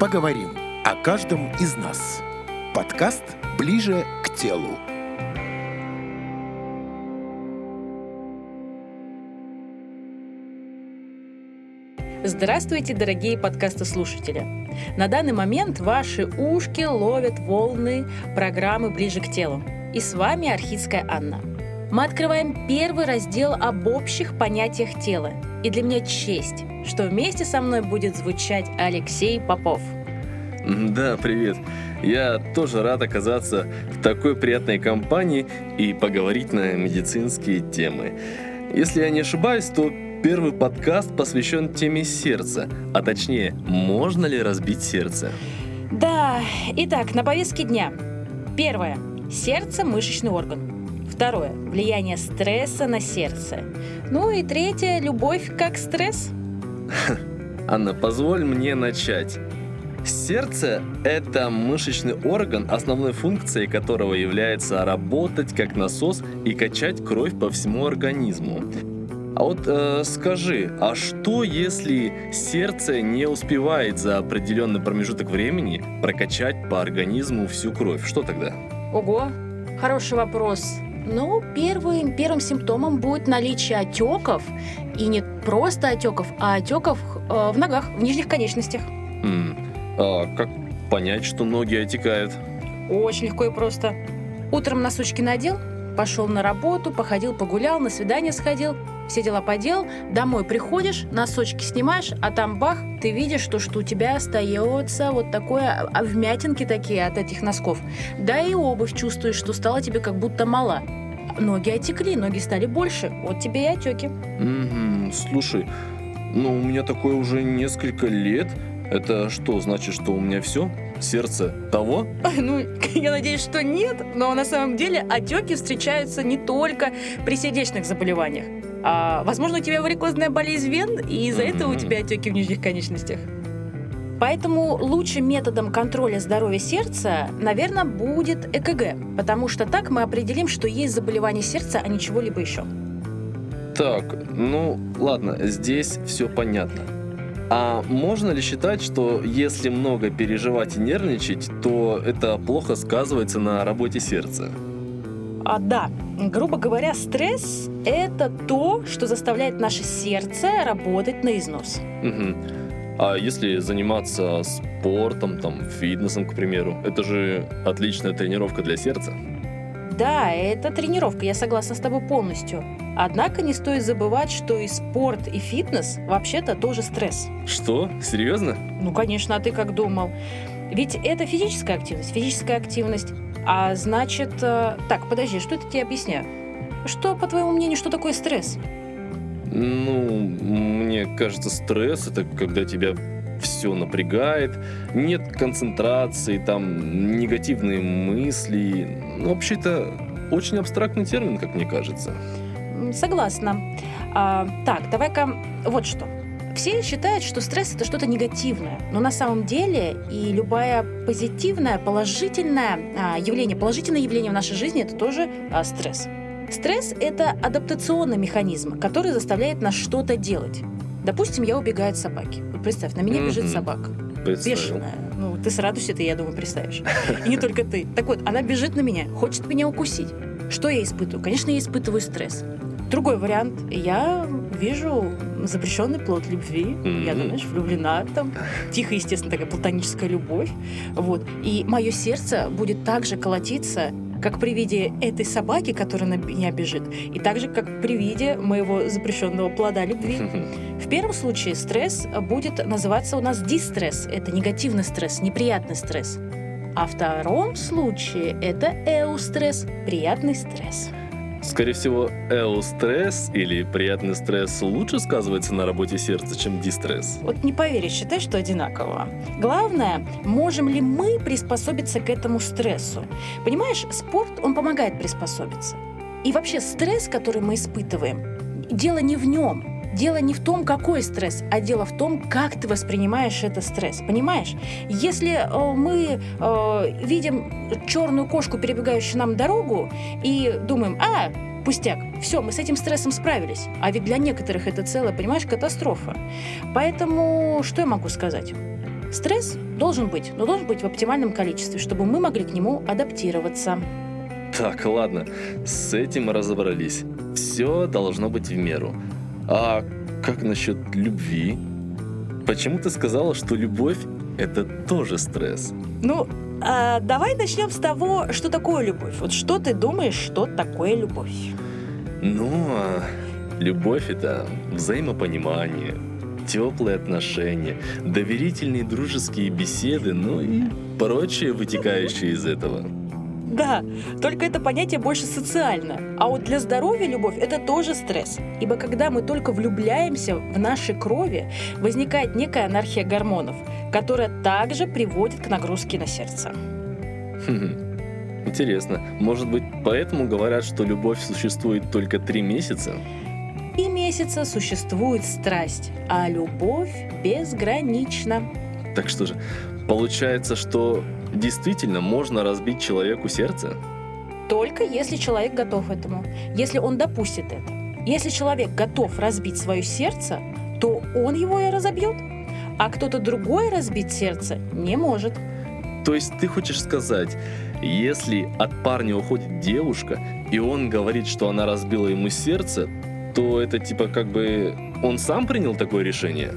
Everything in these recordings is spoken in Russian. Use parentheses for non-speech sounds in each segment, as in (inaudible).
Поговорим о каждом из нас. Подкаст «Ближе к телу». Здравствуйте, дорогие подкастослушатели! На данный момент ваши ушки ловят волны программы «Ближе к телу». И с вами Архидская Анна. Мы открываем первый раздел об общих понятиях тела. И для меня честь, что вместе со мной будет звучать Алексей Попов. (laughs) Да, привет. Я тоже рад оказаться в такой приятной компании и поговорить на медицинские темы. Если я не ошибаюсь, то первый подкаст посвящен теме сердца, а точнее, можно ли разбить сердце? Да, итак, на повестке дня. Первое. Сердце – мышечный орган. Второе. Влияние стресса на сердце. Ну и третье. Любовь как стресс. (laughs) Анна, позволь мне начать. Сердце – это мышечный орган, основной функцией которого является работать как насос и качать кровь по всему организму. А вот э, скажи, а что если сердце не успевает за определенный промежуток времени прокачать по организму всю кровь? Что тогда? Ого, хороший вопрос. Ну, первым, первым симптомом будет наличие отеков, и не просто отеков, а отеков э, в ногах, в нижних конечностях. М, А как понять, что ноги отекают? Очень легко и просто. Утром носочки надел, пошел на работу, походил, погулял, на свидание сходил, все дела поделал, домой приходишь, носочки снимаешь, а там бах, ты видишь, что, что у тебя остается вот такое, а, вмятинки такие от этих носков. Да и обувь чувствуешь, что стала тебе как будто мала. Ноги отекли, ноги стали больше, вот тебе и отеки. Мгм, слушай, ну у меня такое уже несколько лет. Это что, значит, что у меня все? Сердце того? Ну, (laughs) я надеюсь, что нет, но на самом деле отеки встречаются не только при сердечных заболеваниях. А, возможно, у тебя варикозная болезнь вен, и из-за этого у тебя отеки в нижних конечностях. Поэтому лучшим методом контроля здоровья сердца, наверное, будет ЭКГ, потому что так мы определим, что есть заболевание сердца, а не чего-либо еще. Так, ну ладно, здесь все понятно. А можно ли считать, что если много переживать и нервничать, то это плохо сказывается на работе сердца? А да, грубо говоря, стресс – это то, что заставляет наше сердце работать на износ. Мгм. А если заниматься спортом, там, фитнесом, к примеру, это же отличная тренировка для сердца. Да, это тренировка, я согласна с тобой полностью. Однако не стоит забывать, что и спорт, и фитнес вообще-то тоже стресс. Что? Серьезно? Ну, конечно, а ты как думал? Ведь это физическая активность, физическая активность. А значит... э, Так, подожди, что это тебе объясняю? Что, по твоему мнению, что такое стресс? Ну, мне кажется, стресс это когда тебя все напрягает, нет концентрации, там негативные мысли. Ну, вообще это очень абстрактный термин, как мне кажется. Согласна. А, так, давай-ка вот что. Все считают, что стресс это что-то негативное, но на самом деле и любое позитивное, положительное а, явление, положительное явление в нашей жизни это тоже а, стресс. Стресс это адаптационный механизм, который заставляет нас что-то делать. Допустим, я убегаю от собаки. Вот представь, на меня бежит Мгм. собака. Представил. Бешеная. Ну, ты с радостью это, я думаю, представишь. И не только ты. Так вот, она бежит на меня, хочет меня укусить. Что я испытываю? Конечно, я испытываю стресс. Другой вариант. Я вижу запрещенный плод любви. Я, Мгм. знаешь, влюблена там. Тихо, естественно, такая платоническая любовь. Вот. И мое сердце будет так же колотиться, как при виде этой собаки, которая на меня бежит, и так же, как при виде моего запрещенного плода любви. (laughs) В первом случае стресс будет называться у нас дистресс. Это негативный стресс, неприятный стресс. А в втором случае это эустресс, приятный стресс. Скорее всего, эустресс или приятный стресс лучше сказывается на работе сердца, чем дистресс. Вот не поверишь, считай, что одинаково. Главное, можем ли мы приспособиться к этому стрессу. Понимаешь, спорт, он помогает приспособиться. И вообще стресс, который мы испытываем, дело не в нем. Дело не в том, какой стресс, а дело в том, как ты воспринимаешь этот стресс. Понимаешь? Если э, мы э, видим черную кошку, перебегающую нам дорогу, и думаем, а, пустяк, все, мы с этим стрессом справились. А ведь для некоторых это целая, понимаешь, катастрофа. Поэтому что я могу сказать? Стресс должен быть, но должен быть в оптимальном количестве, чтобы мы могли к нему адаптироваться. Так, ладно, с этим разобрались. Все должно быть в меру. А как насчет любви? Почему ты сказала, что любовь — это тоже стресс? Ну, а давай начнем с того, что такое любовь. Вот что ты думаешь, что такое любовь? Ну, а любовь — это взаимопонимание, теплые отношения, доверительные дружеские беседы, ну и прочее, вытекающее из этого. Да, только это понятие больше социальное. А вот для здоровья любовь – это тоже стресс. Ибо когда мы только влюбляемся в нашей крови, возникает некая анархия гормонов, которая также приводит к нагрузке на сердце. Интересно, может быть, поэтому говорят, что любовь существует только три месяца? И месяца существует страсть, а любовь безгранична. Так что же, получается, что действительно можно разбить человеку сердце? Только если человек готов этому, если он допустит это. Если человек готов разбить свое сердце, то он его и разобьет. А кто-то другой разбить сердце не может. То есть ты хочешь сказать, если от парня уходит девушка, и он говорит, что она разбила ему сердце, то это типа как бы он сам принял такое решение?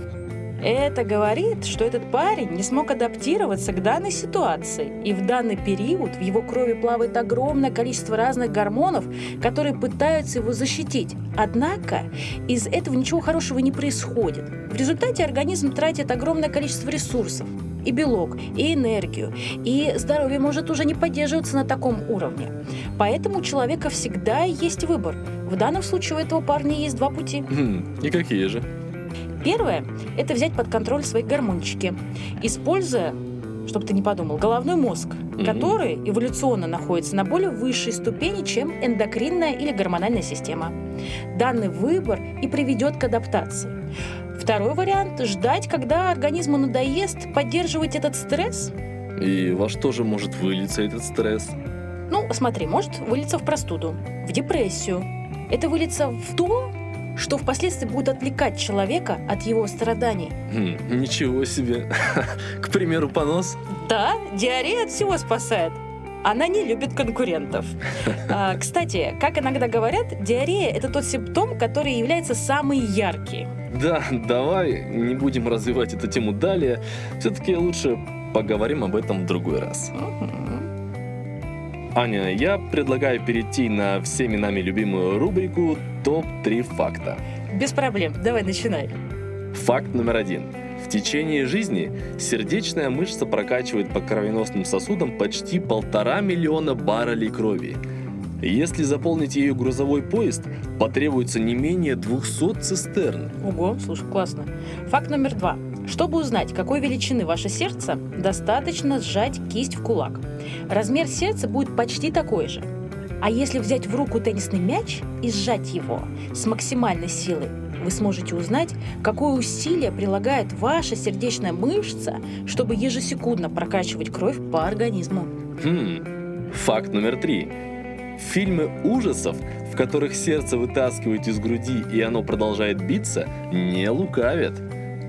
Это говорит, что этот парень не смог адаптироваться к данной ситуации, и в данный период в его крови плавает огромное количество разных гормонов, которые пытаются его защитить. Однако из этого ничего хорошего не происходит. В результате организм тратит огромное количество ресурсов, и белок, и энергию, и здоровье может уже не поддерживаться на таком уровне. Поэтому у человека всегда есть выбор. В данном случае у этого парня есть два пути. Хм, и какие же? Первое – это взять под контроль свои гормончики, используя чтобы ты не подумал, головной мозг, mm-hmm. который эволюционно находится на более высшей ступени, чем эндокринная или гормональная система. Данный выбор и приведет к адаптации. Второй вариант – ждать, когда организму надоест поддерживать этот стресс. И во что же может вылиться этот стресс? Ну, смотри, может вылиться в простуду, в депрессию. Это выльется в то, что впоследствии будет отвлекать человека от его страданий. Хм, ничего себе. (laughs) К примеру, понос? Да, диарея от всего спасает. Она не любит конкурентов. А, кстати, как иногда говорят, диарея – это тот симптом, который является самый яркий. Да, давай не будем развивать эту тему далее. Все-таки лучше поговорим об этом в другой раз. Аня, я предлагаю перейти на всеми нами любимую рубрику «Топ-3 факта». Без проблем, давай начинай. Факт номер один. В течение жизни сердечная мышца прокачивает по кровеносным сосудам почти полтора миллиона баррелей крови. Если заполнить ее грузовой поезд, потребуется не менее 200 цистерн. Ого, слушай, классно. Факт номер два. Чтобы узнать, какой величины ваше сердце, достаточно сжать кисть в кулак. Размер сердца будет почти такой же. А если взять в руку теннисный мяч и сжать его с максимальной силой, вы сможете узнать, какое усилие прилагает ваша сердечная мышца, чтобы ежесекундно прокачивать кровь по организму. Хм. Факт номер три. Фильмы ужасов, в которых сердце вытаскивают из груди и оно продолжает биться, не лукавят.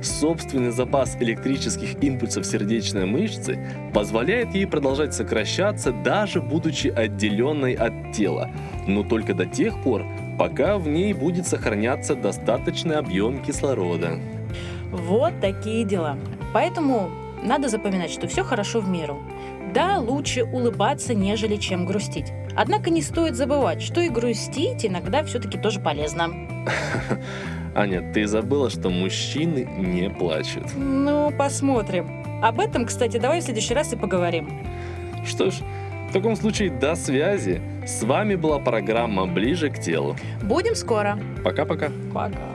Собственный запас электрических импульсов сердечной мышцы позволяет ей продолжать сокращаться, даже будучи отделенной от тела, но только до тех пор, пока в ней будет сохраняться достаточный объем кислорода. Вот такие дела. Поэтому надо запоминать, что все хорошо в меру. Да, лучше улыбаться, нежели чем грустить. Однако не стоит забывать, что и грустить иногда все-таки тоже полезно. (laughs) Аня, ты забыла, что мужчины не плачут. Ну, посмотрим. Об этом, кстати, давай в следующий раз и поговорим. Что ж, в таком случае до связи. С вами была программа «Ближе к телу». Будем скоро. Пока-пока. Пока.